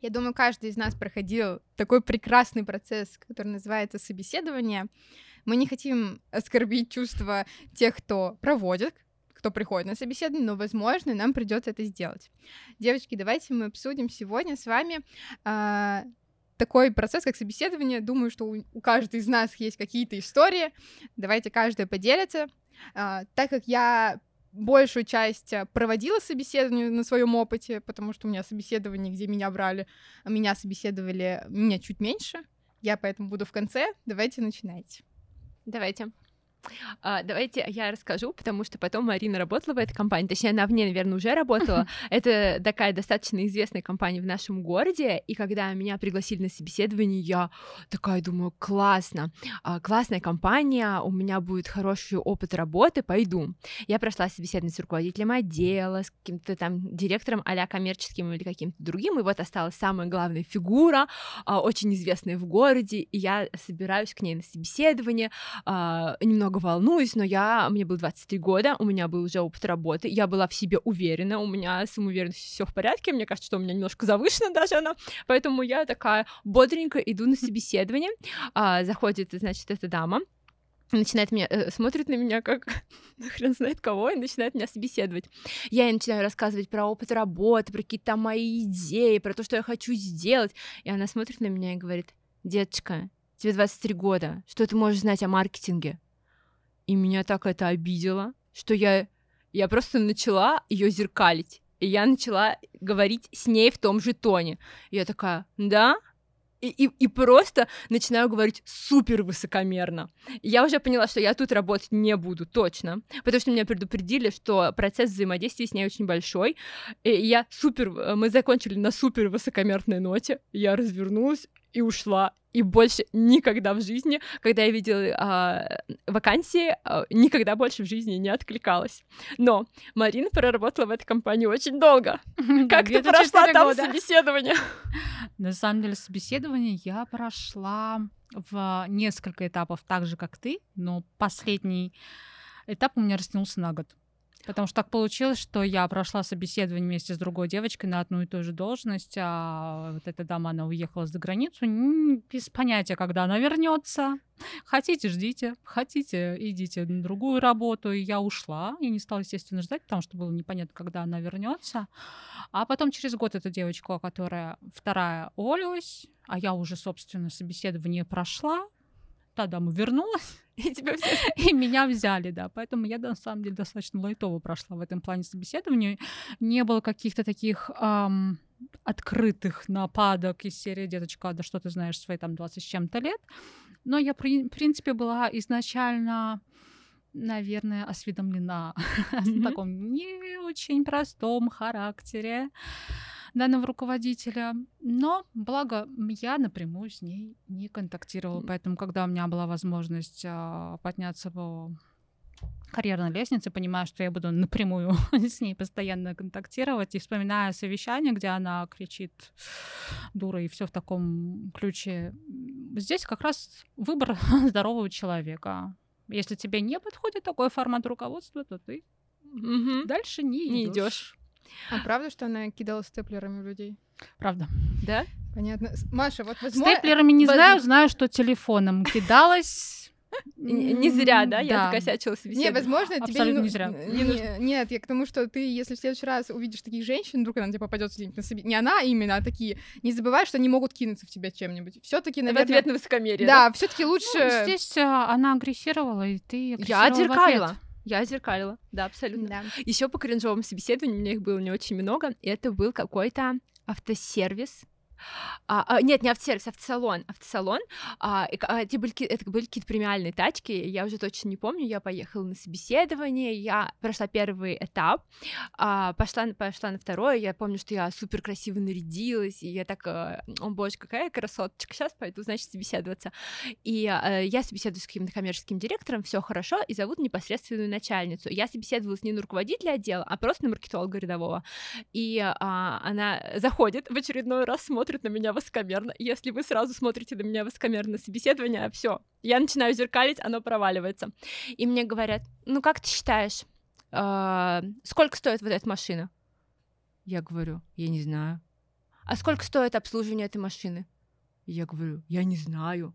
Я думаю, каждый из нас проходил такой прекрасный процесс, который называется собеседование. Мы не хотим оскорбить чувства тех, кто проводит, кто приходит на собеседование, но, возможно, нам придется это сделать. Девочки, давайте мы обсудим сегодня с вами э, такой процесс, как собеседование. Думаю, что у, у каждой из нас есть какие-то истории. Давайте каждая поделится. Э, так как я большую часть э, проводила собеседование на своем опыте, потому что у меня собеседование, где меня брали, меня собеседовали меня чуть меньше. Я поэтому буду в конце. Давайте начинайте. Давайте. А, давайте я расскажу, потому что потом Марина работала в этой компании, точнее, она в ней, наверное, уже работала. Это такая достаточно известная компания в нашем городе, и когда меня пригласили на собеседование, я такая думаю, классно, а, классная компания, у меня будет хороший опыт работы, пойду. Я прошла собеседование с руководителем отдела, с каким-то там директором а коммерческим или каким-то другим, и вот осталась самая главная фигура, а, очень известная в городе, и я собираюсь к ней на собеседование, немного немного волнуюсь, но я, мне было 23 года, у меня был уже опыт работы, я была в себе уверена, у меня самоуверенность все в порядке, мне кажется, что у меня немножко завышена даже она, поэтому я такая бодренько иду на собеседование, а, заходит, значит, эта дама, начинает меня, э, смотрит на меня как хрен знает кого, и начинает меня собеседовать. Я ей начинаю рассказывать про опыт работы, про какие-то мои идеи, про то, что я хочу сделать. И она смотрит на меня и говорит, деточка, тебе 23 года, что ты можешь знать о маркетинге? И меня так это обидело, что я, я просто начала ее зеркалить. И я начала говорить с ней в том же тоне. Я такая, да? И, и, и просто начинаю говорить супер высокомерно. Я уже поняла, что я тут работать не буду, точно. Потому что меня предупредили, что процесс взаимодействия с ней очень большой. И я супер... Мы закончили на супер высокомерной ноте. Я развернулась и ушла. И больше никогда в жизни, когда я видела а, вакансии, а, никогда больше в жизни не откликалась. Но Марина проработала в этой компании очень долго. Как ты прошла там собеседование? На самом деле собеседование я прошла в несколько этапов так же, как ты, но последний этап у меня растянулся на год. Потому что так получилось, что я прошла собеседование вместе с другой девочкой на одну и ту же должность, а вот эта дама, она уехала за границу, без понятия, когда она вернется. Хотите, ждите, хотите, идите на другую работу. И я ушла. Я не стала, естественно, ждать, потому что было непонятно, когда она вернется. А потом через год эта девочка, которая вторая, уволилась, а я уже, собственно, собеседование прошла, та дама вернулась, и тебя взяли. И меня взяли, да. Поэтому я, на самом деле, достаточно лайтово прошла в этом плане собеседования. Не было каких-то таких эм, открытых нападок из серии «Деточка, да что ты знаешь свои там 20 с чем-то лет». Но я, в принципе, была изначально наверное, осведомлена mm-hmm. о таком не очень простом характере данного руководителя. Но, благо, я напрямую с ней не контактировала. Поэтому, когда у меня была возможность а, подняться по карьерной лестнице, понимаю, что я буду напрямую с ней постоянно контактировать, и вспоминая совещание, где она кричит дура и все в таком ключе. Здесь как раз выбор здорового человека. Если тебе не подходит такой формат руководства, то ты угу. дальше не идешь. А правда, что она кидала степлерами в людей? Правда. Да? Понятно. Маша, вот возможно... Степлерами не знаю, знаю, что телефоном кидалась. Не зря, да? Я закосячила себе. Не, возможно, тебе Абсолютно не зря. Нет, я к тому, что ты, если в следующий раз увидишь таких женщин, вдруг она тебе попадется где-нибудь на себе. Не она именно, а такие. Не забывай, что они могут кинуться в тебя чем-нибудь. все таки наверное... В ответ на высокомерие. Да, все таки лучше... Ну, здесь а, она агрессировала, и ты Я отзеркалила. Я зеркалила, да, абсолютно. Да. Еще по кринжовым собеседованиям у меня их было не очень много. Это был какой-то автосервис, а, а, нет, не автосервис, автосалон. Автосалон. А, и, а, это, были, это были какие-то премиальные тачки, я уже точно не помню. Я поехала на собеседование, я прошла первый этап, а, пошла, пошла на второй. Я помню, что я супер красиво нарядилась, и я так, э, о боже, какая красоточка, сейчас пойду, значит, собеседоваться. И а, я собеседуюсь с каким-то коммерческим директором, все хорошо, и зовут непосредственную начальницу. Я собеседовалась не на руководителя отдела, а просто на маркетолога рядового. И а, она заходит в очередной раз, смотрит смотрят на меня высокомерно. Если вы сразу смотрите на меня высокомерно на собеседование, все, я начинаю зеркалить, оно проваливается. И мне говорят, ну как ты считаешь, э, сколько стоит вот эта машина? Я говорю, я не знаю. а сколько стоит обслуживание этой машины? Я говорю, я не знаю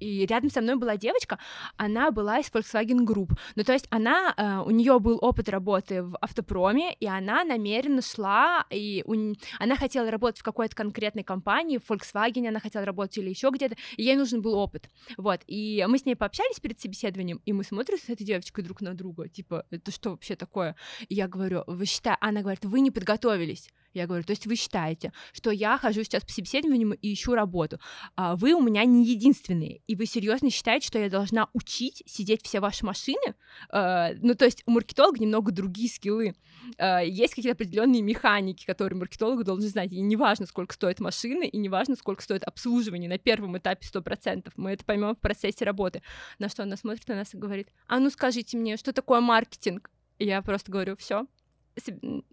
и рядом со мной была девочка, она была из Volkswagen Group. Ну, то есть она, э, у нее был опыт работы в автопроме, и она намеренно шла, и у, она хотела работать в какой-то конкретной компании, в Volkswagen она хотела работать или еще где-то, и ей нужен был опыт. Вот, и мы с ней пообщались перед собеседованием, и мы смотрим с этой девочкой друг на друга, типа, это что вообще такое? И я говорю, вы считаете, она говорит, вы не подготовились. Я говорю, то есть вы считаете, что я хожу сейчас по собеседованию и ищу работу, а вы у меня не единственные, и вы серьезно считаете, что я должна учить сидеть все ваши машины? Э, ну, то есть у маркетолога немного другие скиллы. Э, есть какие-то определенные механики, которые маркетолог должен знать, и неважно, сколько стоит машина, и неважно, сколько стоит обслуживание на первом этапе 100%. Мы это поймем в процессе работы. На что она смотрит на нас и говорит, а ну скажите мне, что такое маркетинг? И я просто говорю, все,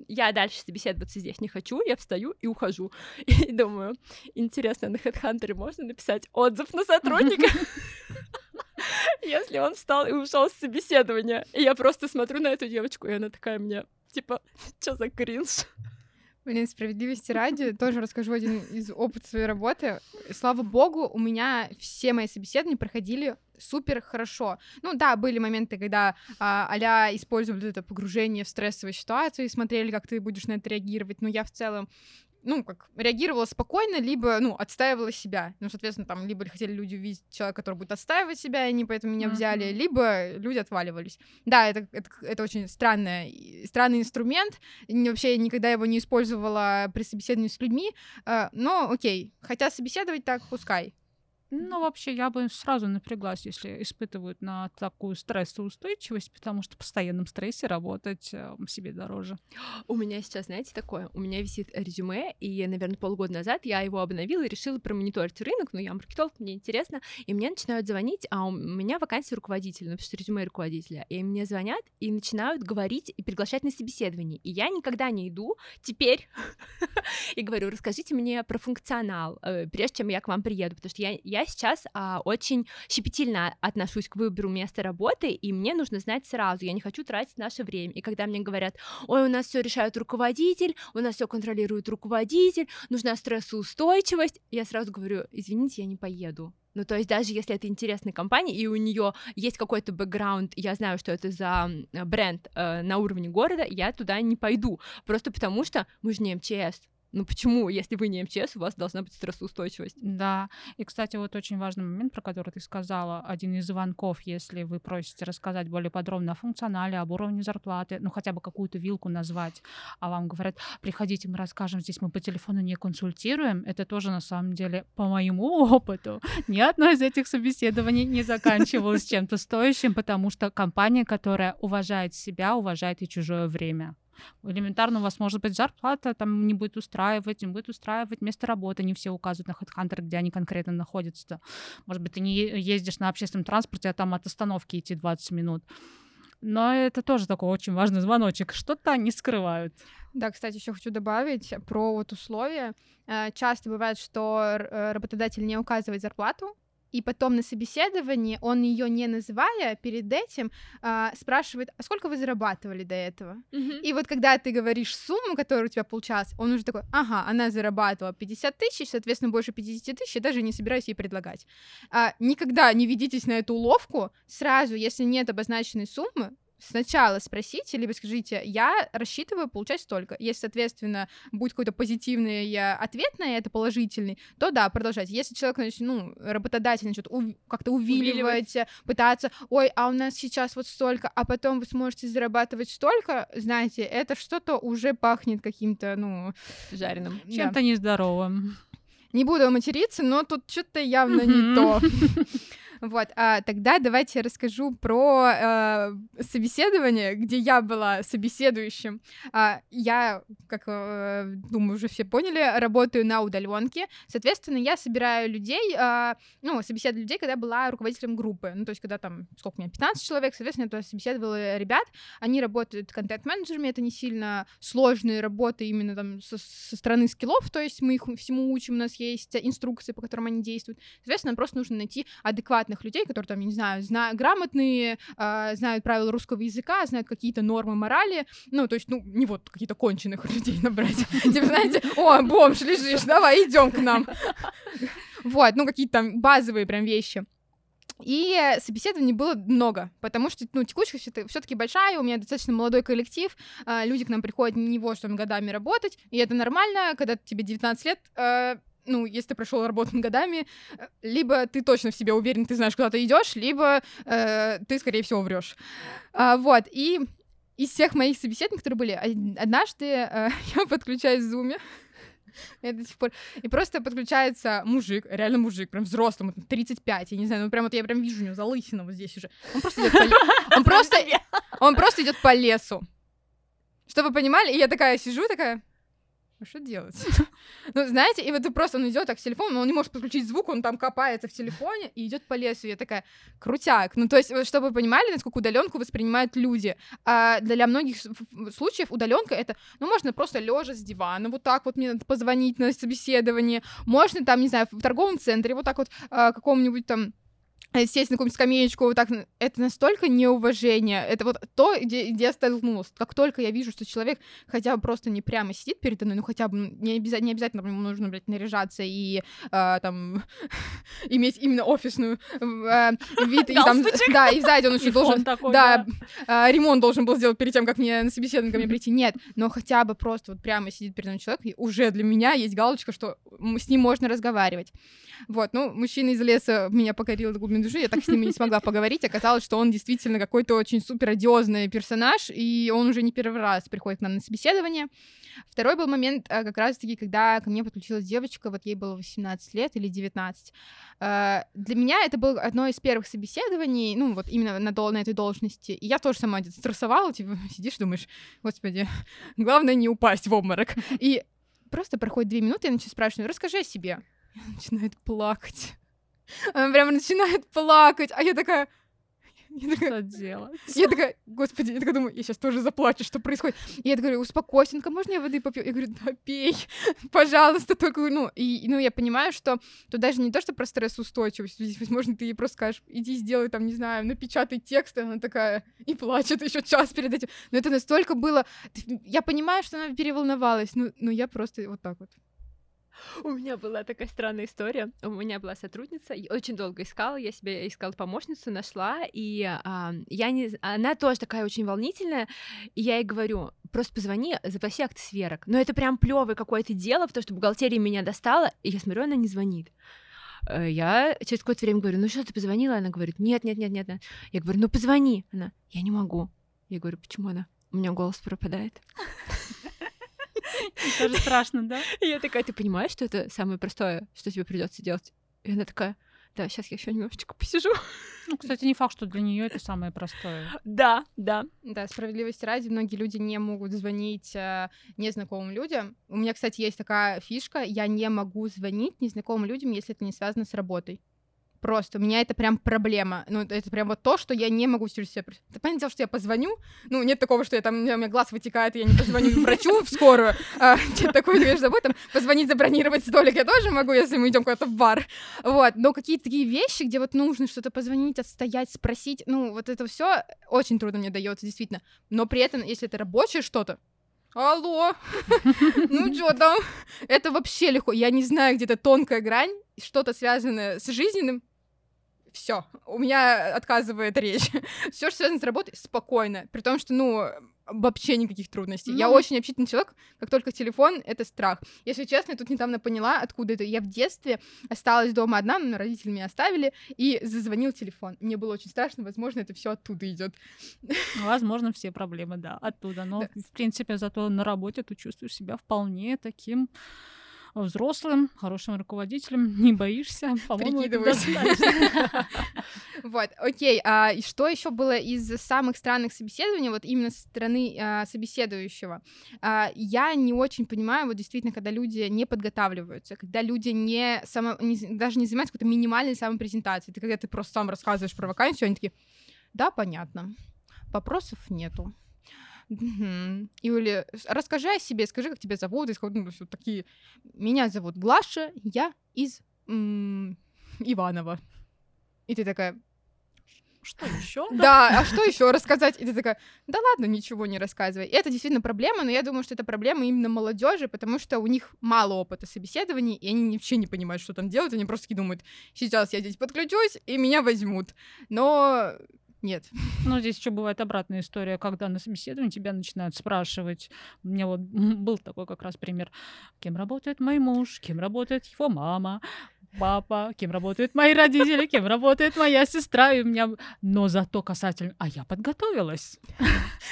я дальше собеседоваться здесь не хочу, я встаю и ухожу. И думаю, интересно, на HeadHunter можно написать отзыв на сотрудника? Если он встал и ушел с собеседования. И я просто смотрю на эту девочку, и она такая мне, типа, что за кринж? Блин, справедливости ради, тоже расскажу один из опыта своей работы. Слава богу, у меня все мои собеседования проходили супер хорошо. Ну да, были моменты, когда а, а использовали это погружение в стрессовую ситуацию и смотрели, как ты будешь на это реагировать, но я в целом ну, как, реагировала спокойно, либо, ну, отстаивала себя. Ну, соответственно, там, либо хотели люди увидеть человека, который будет отстаивать себя, и они поэтому меня взяли, uh-huh. либо люди отваливались. Да, это, это, это очень странный, странный инструмент, и вообще я никогда его не использовала при собеседовании с людьми, э, но окей, хотят собеседовать так, пускай. Ну, вообще, я бы сразу напряглась, если испытывают на такую стрессоустойчивость, потому что в постоянном стрессе работать э, себе дороже. У меня сейчас, знаете, такое, у меня висит резюме, и, наверное, полгода назад я его обновила и решила промониторить рынок, ну, я маркетолог, мне интересно, и мне начинают звонить, а у меня вакансия руководителя, ну, что резюме руководителя, и мне звонят и начинают говорить и приглашать на собеседование, и я никогда не иду теперь и говорю, расскажите мне про функционал, э, прежде чем я к вам приеду, потому что я сейчас а, очень щепетильно отношусь к выбору места работы, и мне нужно знать сразу, я не хочу тратить наше время. И когда мне говорят, ой, у нас все решает руководитель, у нас все контролирует руководитель, нужна стрессоустойчивость, я сразу говорю, извините, я не поеду. Ну, то есть даже если это интересная компания, и у нее есть какой-то бэкграунд, я знаю, что это за бренд э, на уровне города, я туда не пойду. Просто потому что мы же не МЧС. Ну почему, если вы не МЧС, у вас должна быть стрессоустойчивость? Да. И, кстати, вот очень важный момент, про который ты сказала, один из звонков, если вы просите рассказать более подробно о функционале, об уровне зарплаты, ну хотя бы какую-то вилку назвать, а вам говорят, приходите, мы расскажем, здесь мы по телефону не консультируем, это тоже на самом деле по моему опыту ни одно из этих собеседований не заканчивалось чем-то стоящим, потому что компания, которая уважает себя, уважает и чужое время. Элементарно у вас может быть зарплата, там не будет устраивать, не будет устраивать место работы, не все указывают на HeadHunter, где они конкретно находятся. Может быть, ты не ездишь на общественном транспорте, а там от остановки идти 20 минут. Но это тоже такой очень важный звоночек. Что-то они скрывают. Да, кстати, еще хочу добавить про вот условия. Э, часто бывает, что э, работодатель не указывает зарплату, и потом на собеседовании он ее не называя перед этим а, спрашивает, а сколько вы зарабатывали до этого? Mm-hmm. И вот когда ты говоришь сумму, которая у тебя получалась, он уже такой, ага, она зарабатывала 50 тысяч, соответственно, больше 50 тысяч, я даже не собираюсь ей предлагать. А, никогда не ведитесь на эту уловку, сразу, если нет обозначенной суммы, сначала спросите, либо скажите, я рассчитываю получать столько. Если, соответственно, будет какой-то позитивный ответ на это, положительный, то да, продолжайте. Если человек, значит, ну, работодатель начнет ув- как-то увиливать, увиливать, пытаться, ой, а у нас сейчас вот столько, а потом вы сможете зарабатывать столько, знаете, это что-то уже пахнет каким-то, ну... Жареным. Чем-то да. нездоровым. Не буду материться, но тут что-то явно не то. Вот, а, тогда давайте я расскажу про э, собеседование, где я была собеседующим. А, я, как э, думаю, уже все поняли, работаю на удаленке. Соответственно, я собираю людей, э, ну, собеседую людей, когда была руководителем группы. Ну, то есть, когда там, сколько у меня, 15 человек, соответственно, я собеседовала ребят. Они работают контент-менеджерами, это не сильно сложные работы именно там со, со стороны скиллов, то есть мы их всему учим, у нас есть инструкции, по которым они действуют. Соответственно, просто нужно найти адекватно адекватных людей, которые там, я не знаю, зна- грамотные, э, знают правила русского языка, знают какие-то нормы морали, ну, то есть, ну, не вот какие-то конченых людей набрать. Типа, знаете, о, бомж лежишь, давай, идем к нам. Вот, ну, какие-то там базовые прям вещи. И собеседований было много, потому что, ну, текучка все-таки большая, у меня достаточно молодой коллектив, э, люди к нам приходят не его, что годами работать, и это нормально, когда тебе 19 лет, э, ну, если ты прошел работу годами, либо ты точно в себе уверен, ты знаешь, куда ты идешь, либо э, ты, скорее всего, врешь. А, вот, и из всех моих собеседований, которые были, однажды э, я подключаюсь в зуме, я до сих пор... И просто подключается мужик, реально мужик, прям взрослый, 35, я не знаю, ну прям вот я прям вижу у него залысина вот здесь уже. Он просто идет по... Он просто... Он просто идет по лесу. Чтобы вы понимали, и я такая сижу, такая, а что делать? ну, знаете, и вот просто, он идет так с телефоном, он не может подключить звук, он там копается в телефоне и идет по лесу. Я такая, крутяк. Ну, то есть, чтобы вы понимали, насколько удаленку воспринимают люди. А для многих случаев удаленка это, ну, можно просто лежа с дивана, вот так вот мне надо позвонить на собеседование. Можно там, не знаю, в торговом центре, вот так вот а, какому-нибудь там сесть на какую-нибудь скамеечку, вот так, это настолько неуважение, это вот то, где, где я столкнулась. Как только я вижу, что человек хотя бы просто не прямо сидит передо мной, ну хотя бы не, обязательно, не обязательно например, нужно, блядь, наряжаться и э, там иметь именно офисную э, вид, и там, да, и сзади он еще должен, да, э, ремонт должен был сделать перед тем, как мне на собеседование ко мне прийти, нет, но хотя бы просто вот прямо сидит передо мной человек, и уже для меня есть галочка, что с ним можно разговаривать. Вот, ну, мужчина из леса меня покорил до глубины души, я так с ним и не смогла поговорить. Оказалось, что он действительно какой-то очень супер одиозный персонаж, и он уже не первый раз приходит к нам на собеседование. Второй был момент э, как раз-таки, когда ко мне подключилась девочка, вот ей было 18 лет или 19. Э, для меня это было одно из первых собеседований, ну, вот именно на, на этой должности. И я тоже сама стрессовала, типа, сидишь, думаешь, господи, главное не упасть в обморок. И просто проходит две минуты, я начинаю спрашивать, расскажи о себе. Она начинает плакать. Она прямо начинает плакать, а я такая... Я такая, что делать? Я такая, господи, я такая думаю, я сейчас тоже заплачу, что происходит. И я такая, успокойся, ну можно я воды попью? Я говорю, да пей, пожалуйста, только, ну, и, ну, я понимаю, что тут даже не то, что про стрессоустойчивость, здесь, возможно, ты ей просто скажешь, иди сделай там, не знаю, напечатай текст, и она такая, и плачет еще час перед этим. Но это настолько было... Я понимаю, что она переволновалась, но, но я просто вот так вот. У меня была такая странная история. У меня была сотрудница, я очень долго искала, я себе искала помощницу, нашла, и а, я не... она тоже такая очень волнительная, и я ей говорю, просто позвони, запроси акт сверок. Но это прям плевое какое-то дело, потому что бухгалтерия меня достала, и я смотрю, она не звонит. Э, я через какое-то время говорю, ну что, ты позвонила? Она говорит, нет, нет, нет, нет. Я говорю, ну позвони. Она, я не могу. Я говорю, почему она? У меня голос пропадает. Тоже страшно, да? И я такая, ты понимаешь, что это самое простое, что тебе придется делать? И она такая, да, сейчас я еще немножечко посижу. Ну, кстати, не факт, что для нее это самое простое. Да, да. Да, справедливости ради, многие люди не могут звонить э, незнакомым людям. У меня, кстати, есть такая фишка, я не могу звонить незнакомым людям, если это не связано с работой. Просто у меня это прям проблема. Ну, это прям вот то, что я не могу через себя... Ты понятно, что я позвоню, ну, нет такого, что я там, у меня глаз вытекает, и я не позвоню врачу в скорую. А, такое, ты забыл, там, позвонить, забронировать столик я тоже могу, если мы идем куда-то в бар. Вот, но какие-то такие вещи, где вот нужно что-то позвонить, отстоять, спросить, ну, вот это все очень трудно мне дается, действительно. Но при этом, если это рабочее что-то, Алло, ну что там? Это вообще легко. Я не знаю, где-то тонкая грань, что-то связанное с жизненным, все, у меня отказывает речь. все, что связано с работой, спокойно. При том, что, ну, вообще никаких трудностей. Mm-hmm. Я очень общительный человек, как только телефон — это страх. Если честно, я тут недавно поняла, откуда это. Я в детстве осталась дома одна, но родители меня оставили, и зазвонил телефон. Мне было очень страшно, возможно, это все оттуда идет. Возможно, все проблемы, да, оттуда. Но, да. в принципе, зато на работе ты чувствуешь себя вполне таким взрослым, хорошим руководителем, не боишься, по-моему, Вот, окей. А что еще было из самых странных собеседований, вот именно со стороны а, собеседующего? А, я не очень понимаю, вот действительно, когда люди не подготавливаются, когда люди не, само, не даже не занимаются какой-то минимальной самопрезентацией, это когда ты просто сам рассказываешь про вакансию, они такие, да, понятно, вопросов нету. Угу. Юля, расскажи о себе, скажи, как тебя зовут, и ну, вот такие. Меня зовут Глаша, я из м- Иванова. И ты такая, Что еще? да, а что еще рассказать? И ты такая, да ладно, ничего не рассказывай. И это действительно проблема, но я думаю, что это проблема именно молодежи, потому что у них мало опыта собеседований, и они вообще не понимают, что там делать, они просто такие думают, сейчас я здесь подключусь, и меня возьмут. Но нет. Ну, здесь еще бывает обратная история, когда на собеседовании тебя начинают спрашивать. У меня вот был такой как раз пример. Кем работает мой муж, кем работает его мама, папа, кем работают мои родители, кем работает моя сестра, и у меня... Но зато касательно... А я подготовилась.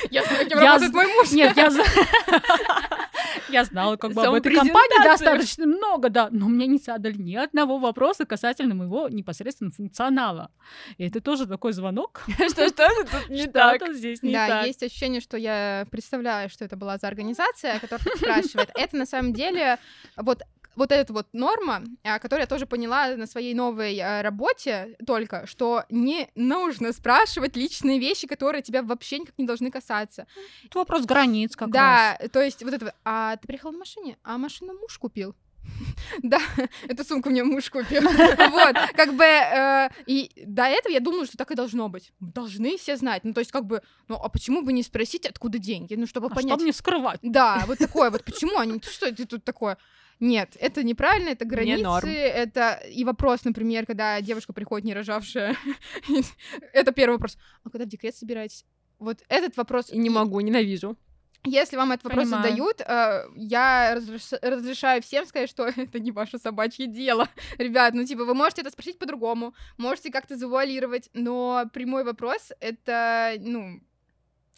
Я знаю, кем работает мой муж. Нет, я... Я знала как бы об этой компании достаточно много, да, но мне не задали ни одного вопроса касательно моего непосредственно функционала. И это тоже такой звонок. Что, что тут не так? Что-то здесь не да, так. есть ощущение, что я представляю, что это была за организация, которая спрашивает. Это на самом деле вот вот эта вот норма, а, которую я тоже поняла на своей новой а, работе только, что не нужно спрашивать личные вещи, которые тебя вообще никак не должны касаться. Это вопрос границ как раз. да, то есть вот это вот, а ты приехал в машине, а машину муж купил. Да, эту сумку мне муж купил. Вот, как бы, э, и до этого я думала, что так и должно быть. Должны все знать. Ну, то есть, как бы, ну, а почему бы не спросить, откуда деньги? Ну, чтобы А понять. что мне скрывать? Да, вот такое вот. Почему они? Что это тут такое? Нет, это неправильно, это границы, норм. это и вопрос, например, когда девушка приходит не рожавшая, это первый вопрос. А когда в декрет собираетесь? Вот этот вопрос. И не могу, ненавижу. Если вам этот вопрос Понимаю. задают, э, я разреш- разрешаю всем сказать, что это не ваше собачье дело. Ребят, ну типа вы можете это спросить по-другому, можете как-то завуалировать, но прямой вопрос это, ну,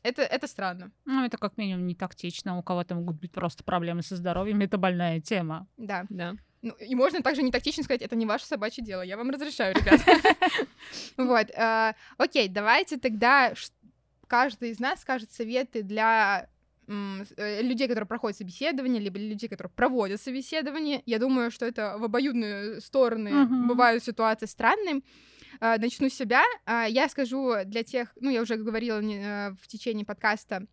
это, это странно. Ну, это как минимум не тактично. У кого-то могут быть просто проблемы со здоровьем. Это больная тема. Да. Да. Ну, и можно также не тактично сказать, это не ваше собачье дело, я вам разрешаю, ребят. Вот, э, окей, давайте тогда каждый из нас скажет советы для э, людей, которые проходят собеседование, либо людей, которые проводят собеседование. Я думаю, что это в обоюдные стороны бывают ситуации странные. Э, Начну с себя. А, Я скажу для тех, ну, я уже говорила э, в течение подкаста, э,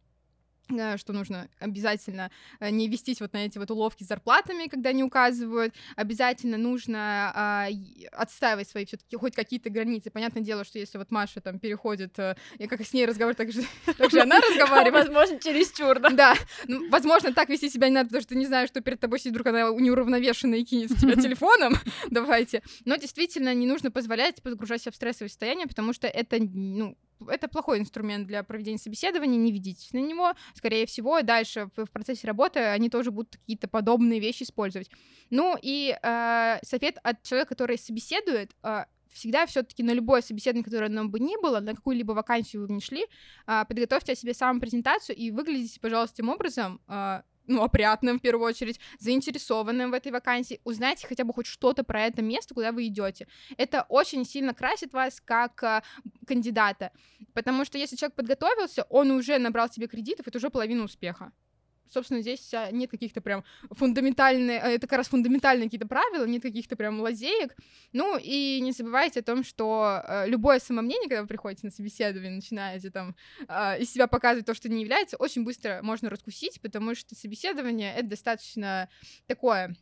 что нужно обязательно э, не вестись вот на эти вот уловки с зарплатами, когда не указывают. Обязательно нужно и отстаивать свои все таки хоть какие-то границы. Понятное дело, что если вот Маша там переходит, э, я как с ней разговариваю, так же, так же она разговаривает. Возможно, чересчур, да? Да, ну, возможно, так вести себя не надо, потому что ты не знаешь, что перед тобой сидит вдруг она неуравновешенная и кинет тебя телефоном. Давайте. Но действительно не нужно позволять погружать себя в стрессовое состояние, потому что это, ну, это плохой инструмент для проведения собеседования, не ведитесь на него, скорее всего, дальше в, процессе работы они тоже будут какие-то подобные вещи использовать. Ну и э, совет от человека, который собеседует, э, всегда все-таки на любое собеседование, которое нам бы ни было, на какую-либо вакансию вы ни шли, а, подготовьте о себе самопрезентацию и выглядите, пожалуйста, тем образом, а, ну, опрятным в первую очередь, заинтересованным в этой вакансии, узнайте хотя бы хоть что-то про это место, куда вы идете. Это очень сильно красит вас как а, кандидата, потому что если человек подготовился, он уже набрал себе кредитов, это уже половина успеха. Собственно, здесь нет каких-то прям фундаментальных, это как раз фундаментальные какие-то правила, нет каких-то прям лазеек. Ну и не забывайте о том, что э, любое самомнение, когда вы приходите на собеседование, начинаете там э, из себя показывать то, что не является, очень быстро можно раскусить, потому что собеседование — это достаточно такое...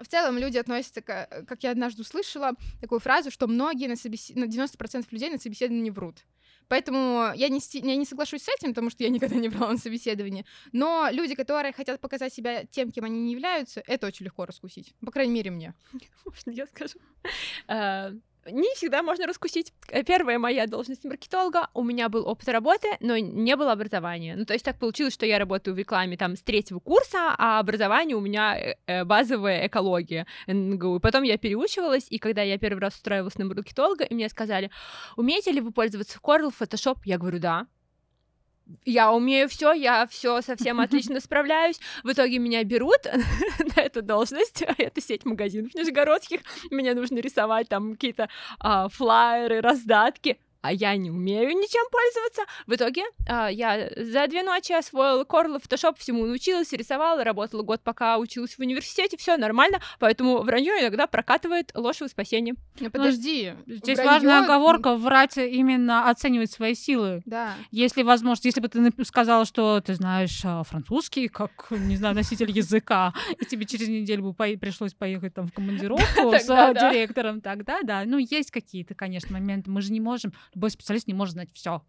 В целом люди относятся, к, как я однажды услышала, такую фразу, что многие на, собесед... на 90% людей на собеседовании врут. Поэтому я не, я не соглашусь с этим, потому что я никогда не брала на собеседование. Но люди, которые хотят показать себя тем, кем они не являются, это очень легко раскусить. По крайней мере, мне. Можно я скажу? Не всегда можно раскусить. Первая моя должность маркетолога, у меня был опыт работы, но не было образования. Ну, то есть так получилось, что я работаю в рекламе там с третьего курса, а образование у меня э, э, базовая экология НГУ. Потом я переучивалась, и когда я первый раз устраивалась на маркетолога, и мне сказали, умеете ли вы пользоваться Corel, Photoshop? Я говорю, да. Я умею все, я все совсем отлично справляюсь. В итоге меня берут на эту должность. Это сеть магазинов нижегородских. Мне нужно рисовать там какие-то а, флайеры, раздатки. А я не умею ничем пользоваться. В итоге а, я за две ночи освоила Corel, Photoshop, всему научилась, рисовала, работала год, пока училась в университете, все нормально, поэтому вранье иногда прокатывает ложь во спасение. Ну, подожди. Здесь враньё- важная оговорка врать именно оценивать свои силы. Да. Если возможно, если бы ты сказала, что ты знаешь а, французский, как, не знаю, носитель языка, и тебе через неделю бы пришлось поехать там в командировку с директором, тогда да. Ну, есть какие-то, конечно, моменты. Мы же не можем, любой специалист не может знать все.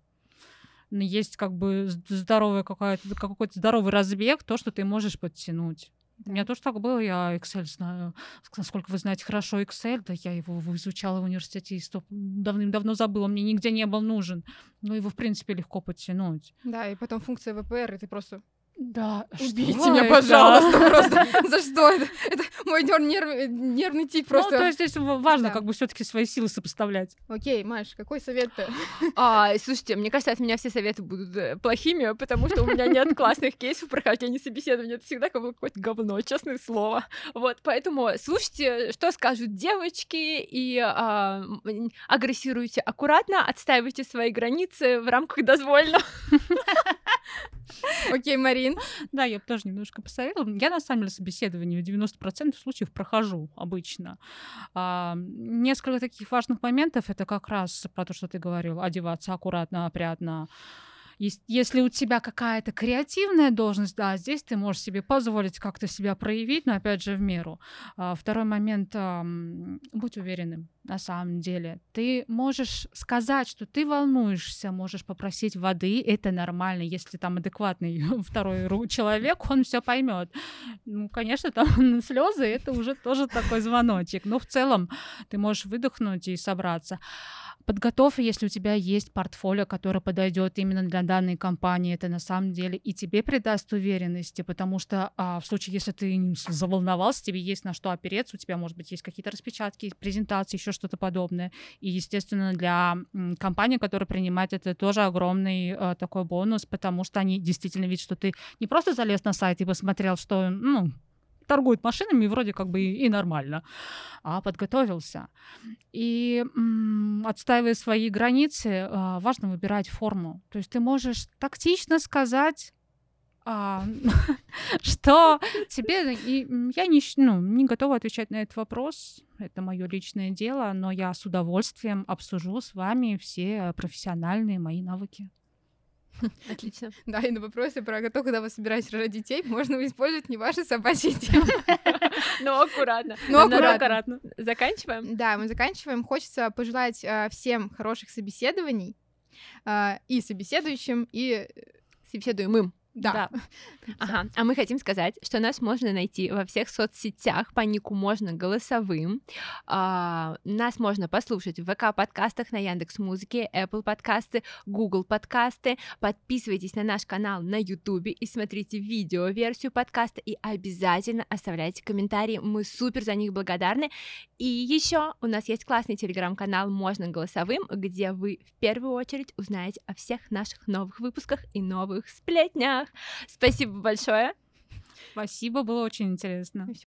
Есть как бы з- здоровая какая-то, какой-то здоровый разбег, то, что ты можешь подтянуть. У меня тоже так было, я Excel знаю. Ск- Насколько вы знаете хорошо Excel, да я его изучала в университете и стоп- давным-давно забыла, мне нигде не был нужен. Но его, в принципе, легко подтянуть. Да, и потом функция ВПР, и ты просто Да, убейте что меня, это? пожалуйста, просто. За что это? Это мой нер- нерв- нервный тик Ну, то просто. есть здесь важно Да. как бы все таки свои силы сопоставлять. Окей, Маш, какой совет-то? А, слушайте, мне кажется, от меня все советы будут э, плохими, потому что у меня нет классных кейсов прохождения собеседования. Это всегда как бы какое-то говно, честное слово. Вот, поэтому слушайте, что скажут девочки, и а, агрессируйте аккуратно, отстаивайте свои границы в рамках дозволенного. Окей, Марин. Да, я тоже немножко посоветовала. Я, на самом деле, собеседование в 90% случаев прохожу обычно. А, несколько таких важных моментов — это как раз про то, что ты говорил, одеваться аккуратно, опрятно. Ес- Если у тебя какая-то креативная должность, да, здесь ты можешь себе позволить как-то себя проявить, но опять же в меру. А, Второй момент, будь уверенным на самом деле. Ты можешь сказать, что ты волнуешься, можешь попросить воды, это нормально, если там адекватный второй человек, он все поймет. Ну, конечно, там слезы, это уже тоже такой звоночек. Но в целом ты можешь выдохнуть и собраться. Подготовь, если у тебя есть портфолио, которое подойдет именно для данной компании, это на самом деле и тебе придаст уверенности, потому что а, в случае, если ты заволновался, тебе есть на что опереться, у тебя, может быть, есть какие-то распечатки, презентации, еще что-то подобное. И, естественно, для компании, которая принимает это, тоже огромный э, такой бонус, потому что они действительно видят, что ты не просто залез на сайт и посмотрел, что, ну, торгует машинами, вроде как бы и, и нормально, а подготовился. И отстаивая свои границы, а, важно выбирать форму. То есть ты можешь тактично сказать, что тебе... я не, ну, не готова отвечать на этот вопрос. Это мое личное дело, но я с удовольствием обсужу с вами все профессиональные мои навыки. Отлично. Да, и на вопросы про то, когда вы собираетесь рожать детей, можно использовать не ваши собачьи темы. Но аккуратно. Но Но аккуратно. Заканчиваем. Да, мы заканчиваем. Хочется пожелать э, всем хороших собеседований э, и собеседующим, и... Собеседуемым. Да. Ага. А мы хотим сказать, что нас можно найти во всех соцсетях по нику можно голосовым. А, нас можно послушать в ВК подкастах на Яндекс Музыке, Apple подкасты, Google подкасты. Подписывайтесь на наш канал на YouTube и смотрите видео-версию подкаста и обязательно оставляйте комментарии. Мы супер за них благодарны. И еще у нас есть классный телеграм-канал «Можно голосовым», где вы в первую очередь узнаете о всех наших новых выпусках и новых сплетнях. Спасибо большое. Спасибо, было очень интересно.